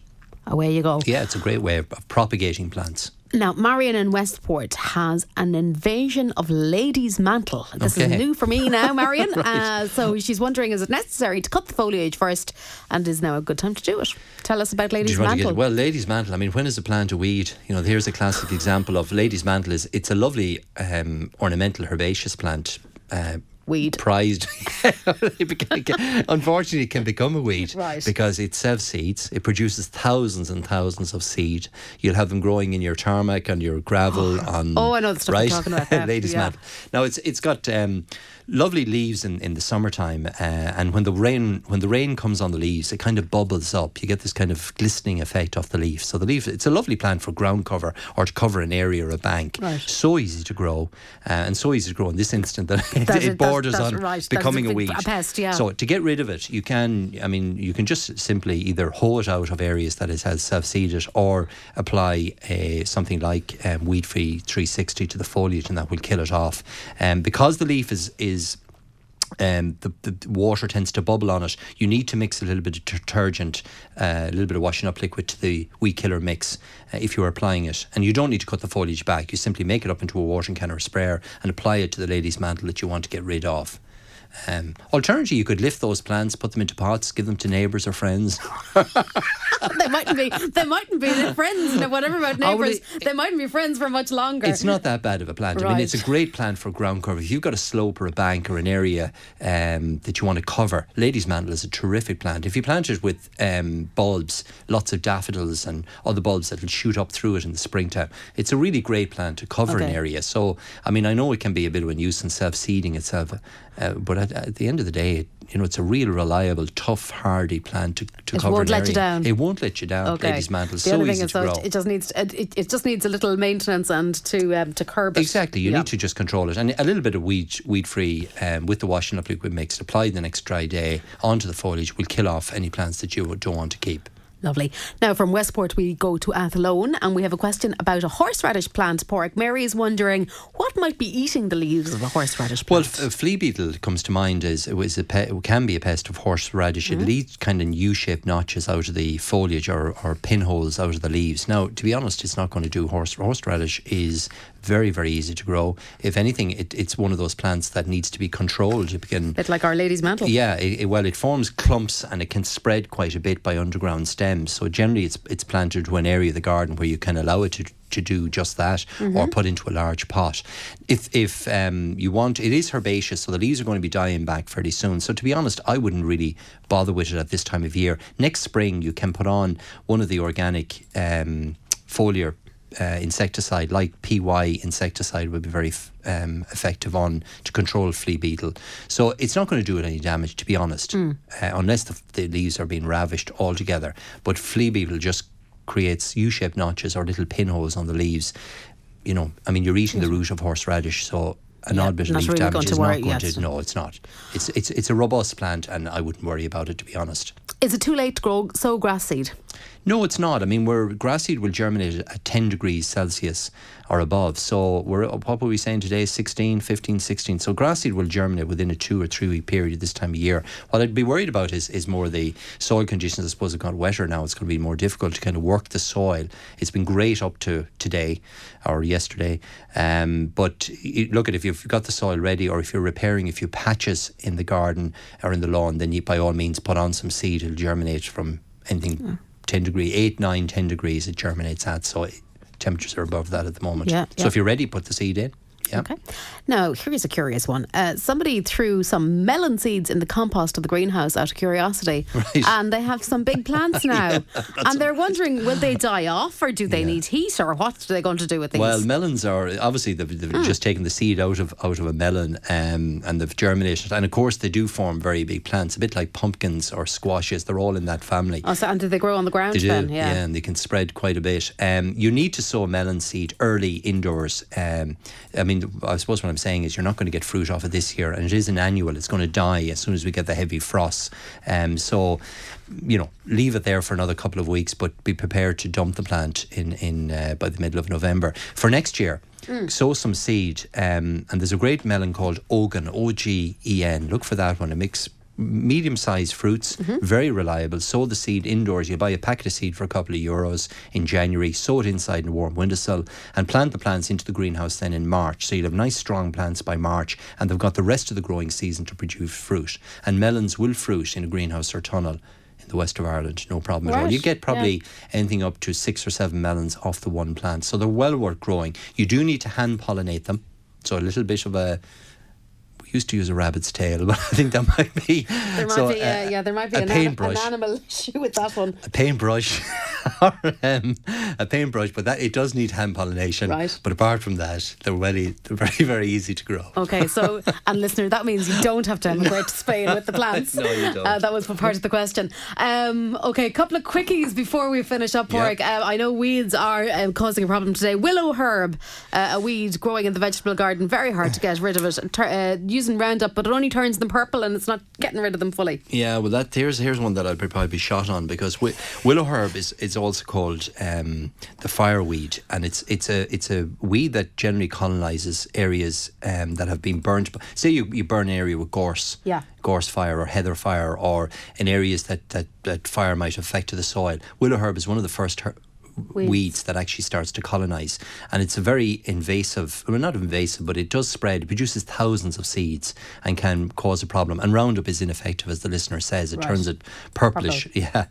Away you go. Yeah, it's a great way of, of propagating plants. Now, Marion in Westport has an invasion of ladies' mantle. This is new for me now, *laughs* Marion. uh, so she's wondering is it necessary to cut the foliage first and is now a good time to do it? Tell us about ladies' you want to mantle. get well, ladies' mantle? I mean, when is the plant to weed? You know, here's a classic example of ladies' mantle. Is it's a lovely um, ornamental herbaceous plant. Uh, Weed. prized. *laughs* *laughs* Unfortunately, it can become a weed Right. because it self seeds. It produces thousands and thousands of seed. You'll have them growing in your tarmac and your gravel *gasps* on. Oh, I know the stuff you're talking about, *laughs* ladies' yeah. mantle. Now it's it's got um, lovely leaves in, in the summertime, uh, and when the rain when the rain comes on the leaves, it kind of bubbles up. You get this kind of glistening effect off the leaf. So the leaf, it's a lovely plant for ground cover or to cover an area or a bank. Right. So easy to grow, uh, and so easy to grow in this instant that, *laughs* it, it it- borders that's on right, becoming a a, weed. a pest, yeah. So to get rid of it, you can. I mean, you can just simply either hoe it out of areas that it has self-seeded, or apply uh, something like um, weed-free 360 to the foliage, and that will kill it off. Um, because the leaf is is um, the, the water tends to bubble on it. You need to mix a little bit of detergent, uh, a little bit of washing up liquid to the weed killer mix uh, if you are applying it. And you don't need to cut the foliage back. You simply make it up into a watering can or a sprayer and apply it to the lady's mantle that you want to get rid of. Um, alternatively, you could lift those plants, put them into pots, give them to neighbours or friends. *laughs* they mightn't be. They mightn't be their friends. No, whatever about neighbours, it- they mightn't be friends for much longer. It's not that bad of a plant. I mean, it's a great plant for ground cover. If you've got a slope or a bank or an area um, that you want to cover, lady's mantle is a terrific plant. If you plant it with um, bulbs, lots of daffodils and other bulbs that will shoot up through it in the springtime, it's a really great plant to cover an area. So, I mean, I know it can be a bit of a nuisance self-seeding itself, uh, but at, at the end of the day, it, you know, it's a real reliable, tough, hardy plant to, to It cover won't an let you down. It won't let you down. Okay. Lady's mantle the so thing is it just needs it, it, it just needs a little maintenance and to um, to curb it. Exactly, you Yeah. need to just control it, and a little bit of weed weed free um, with the washing up liquid mixed applied the next dry day onto the foliage will kill off any plants that you don't want to keep. Lovely. Now from Westport we go to Athlone and we have a question about a horseradish plant. Pork. Mary is wondering what might be eating the leaves of a horseradish plant. Well, a flea beetle comes to mind as it was a pe- it can be a pest of horseradish. Mm-hmm. It leaves kind of U-shaped notches out of the foliage or, or pinholes out of the leaves. Now, to be honest, it's not going to do horse horseradish is very very easy to grow. If anything, it, it's one of those plants that needs to be controlled. It can bit like Our Lady's mantle. Yeah, it, it- well, it forms clumps and it can spread quite a bit by underground stems. So generally, it's it's planted to an area of the garden where you can allow it to to do just that, or put into a large pot. If if um, you want, it is herbaceous, so the leaves are going to be dying back fairly soon. So to be honest, I wouldn't really bother with it at this time of year. Next spring, you can put on one of the organic um, foliar uh, insecticide like PY insecticide would be very f- um, effective on to control flea beetle. So it's not going to do it any damage, to be honest, uh, unless the, the leaves are being ravished altogether. But flea beetle just creates U-shaped notches or little pinholes on the leaves. You know, I mean, you're eating the root of horseradish, so an Yeah, odd bit of leaf really damage is worry, not going yes. to. No, it's not. It's it's it's a robust plant, and I wouldn't worry about it, to be honest. Is it too late to grow sow grass seed? No, it's not. I mean, where grass seed will germinate at 10 degrees Celsius or above. So we're what were we saying today? 16, 15, 16. So grass seed will germinate within a two or three week period this time of year. What I'd be worried about is is more the soil conditions. I suppose it got wetter now. It's going to be more difficult to kind of work the soil. It's been great up to today or yesterday. Um, but you, look at if you've got the soil ready or if you're repairing a few patches in the garden or in the lawn, then you by all means put on some seed. It'll germinate from anything 10 degree, 8, 9, 10 degrees it germinates at. So it- temperatures are above that at the moment. Yeah, so yeah. if you're ready, put the seed in. Yeah. Okay. Now, here's a curious one. Uh, somebody threw some melon seeds in the compost of the greenhouse out of curiosity. Right. And they have some big plants *laughs* now. and they're wondering will they die off or do they need heat or what are they going to do with these? Well, melons are obviously they've, they've Hmm. just taken the seed out of out of a melon, um, and they've germinated, and of course they do form very big plants, a bit like pumpkins or squashes. They're all in that family. oh, so, and do they grow on the ground They do, then? yeah. and they can spread quite a bit. Um, you need to sow melon seed early indoors. Um, I mean, I suppose what I'm saying is you're not going to get fruit off of this year, and it is an annual. It's going to die as soon as we get the heavy frosts. Um, so, you know, leave it there for another couple of weeks, but be prepared to dump the plant in in uh, by the middle of November for next year. Sow some seed, um, and there's a great melon called Ogen, O G E N. Look for that one. It makes medium sized fruits, mm-hmm. very reliable. Sow the seed indoors. You buy a packet of seed for a couple of euros in January, sow it inside in a warm windowsill, and plant the plants into the greenhouse then in March. So you'll have nice strong plants by March, and they've got the rest of the growing season to produce fruit. And melons will fruit in a greenhouse or tunnel. In the west of Ireland, no problem at all. You get probably anything up to six or seven melons off the one plant, so they're well worth growing. You do need to hand pollinate them, so a little bit of a used to use a rabbit's tail, *laughs* but I think that might be. There might so, be, uh, yeah, there might be an, paintbrush. an animal *laughs* issue with that one. a paintbrush *laughs* or um, a paintbrush, but that it does need hand pollination. Right. But apart from that, they're really they're very very easy to grow. Okay, so and listener, that means you don't have to emigrate to Spain with the plants. No, you don't. Uh, that was part of the question. Um, okay, a couple of quickies before we finish up, Yeah. Pork. Uh, I know weeds are uh, causing a problem today. Willow herb, uh, a weed growing in the vegetable garden, very hard to get rid of it. Uh, using Roundup, but it only turns them purple and it's not getting rid of them fully. Yeah, well, that here's here's one that I'd probably be shot on because wi- willow herb is, is also called um, the fireweed, and it's it's a it's a weed that generally colonizes areas um, that have been burnt. b- Say you, you burn an area with gorse, Yeah. gorse fire or heather fire, or in areas that, that, that fire might affect to the soil. Willow herb is one of the first her- Weeds. weeds that actually starts to colonize, and it's a very invasive. Well, not invasive, but it does spread. It produces thousands of seeds and can cause a problem. And Roundup is ineffective, as the listener says. It Right. turns it purplish, *laughs* yeah,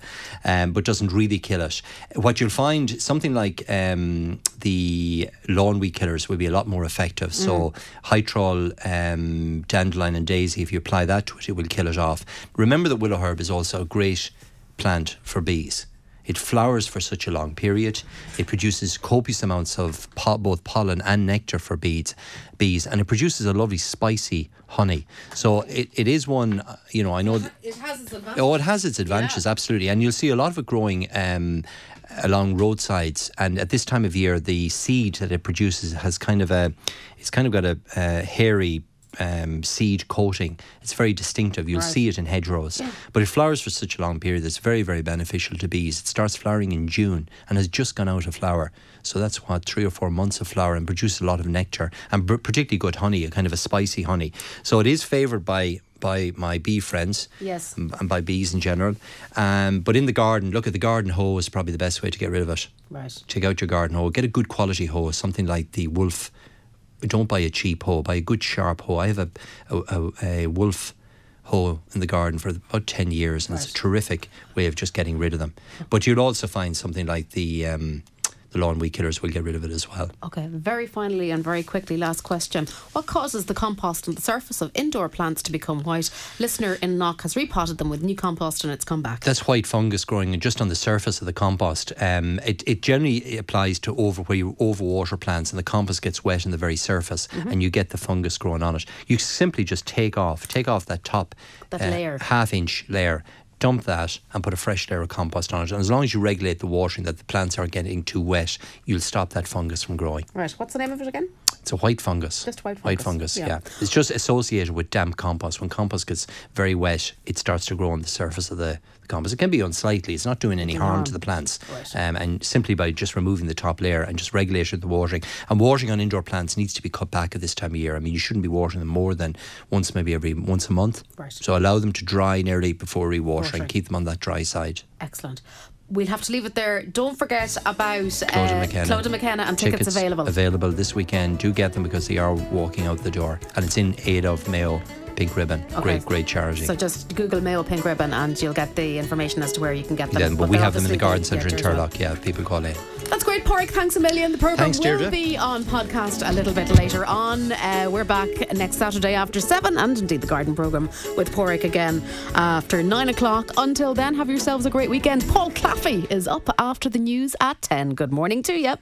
um, but doesn't really kill it. What you'll find, something like um, the lawn weed killers will be a lot more effective. So hytrol, um, dandelion, and daisy, if you apply that to it, it will kill it off. Remember that willow herb is also a great plant for bees. It flowers for such a long period. It produces copious amounts of po- both pollen and nectar for bees, bees, and it produces a lovely spicy honey. So it, it is one, uh, you know, I know. It has its advantage. Oh, it has its advantages, absolutely. And you'll see a lot of it growing um, along roadsides. And at this time of year, the seed that it produces has kind of a, it's kind of got a, a hairy um, seed coating. It's very distinctive. You'll see it in hedgerows. But it flowers for such a long period. It's very, very beneficial to bees. It starts flowering in June and has just gone out of flower. So that's what three or four months of flower and produces a lot of nectar and particularly good honey, a kind of a spicy honey. So it is favoured by by my bee friends Yes. and and by bees in general. Um, but in the garden, look at the garden hoe is probably the best way to get rid of it. Right. Check out your garden hoe. Get a good quality hoe, something like the Wolf. Don't buy a cheap hoe. Buy a good sharp hoe. I have a a, a, a Wolf hoe in the garden for about ten years, and it's a terrific way of just getting rid of them. But you'll also find something like the um, the lawn weed killers will get rid of it as well. Okay, very finally and very quickly, last question. What causes the compost on the surface of indoor plants to become white? Listener in Knock has repotted them with new compost and it's come back. That's white fungus growing just on the surface of the compost. Um, it, it generally applies to over where you overwater plants and the compost gets wet in the very surface and you get the fungus growing on it. You simply just take off, take off that top uh, That layer. half inch layer. Dump that and put a fresh layer of compost on it. And as long as you regulate the watering that the plants aren't getting too wet, you'll stop that fungus from growing. Right, what's the name of it again? It's a white fungus. Just white White fungus, fungus, yeah. yeah. It's just associated with damp compost. When compost gets very wet, it starts to grow on the surface of the, the compost. It can be unsightly. It's not doing any harm, to the plants. Right. Um, and simply by just removing the top layer and just regulating the watering. And watering on indoor plants needs to be cut back at this time of year. I mean, you shouldn't be watering them more than once, maybe every once a month. Right. So allow them to dry nearly before rewatering. Watering. Keep them on that dry side. Excellent. We'll have to leave it there. Don't forget about Clodagh uh, McKenna. Clodagh McKenna and tickets, available. Available this weekend. Do get them because they are walking out the door. And it's in aid of Mayo Pink Ribbon. Okay. Great, great charity. So just Google Mayo Pink Ribbon and you'll get the information as to where you can get them. Yeah, but, But we have them in the garden centre in theatre as well. Yeah, people call in. That's great, Porrick. Thanks a million. The programme Thanks, will Deirdre. be on podcast a little bit later on. Uh, we're back next Saturday after seven, and indeed the garden programme with Porrick again after nine o'clock. Until then, have yourselves a great weekend. Paul Claffey is up after the news at ten. Good morning to you.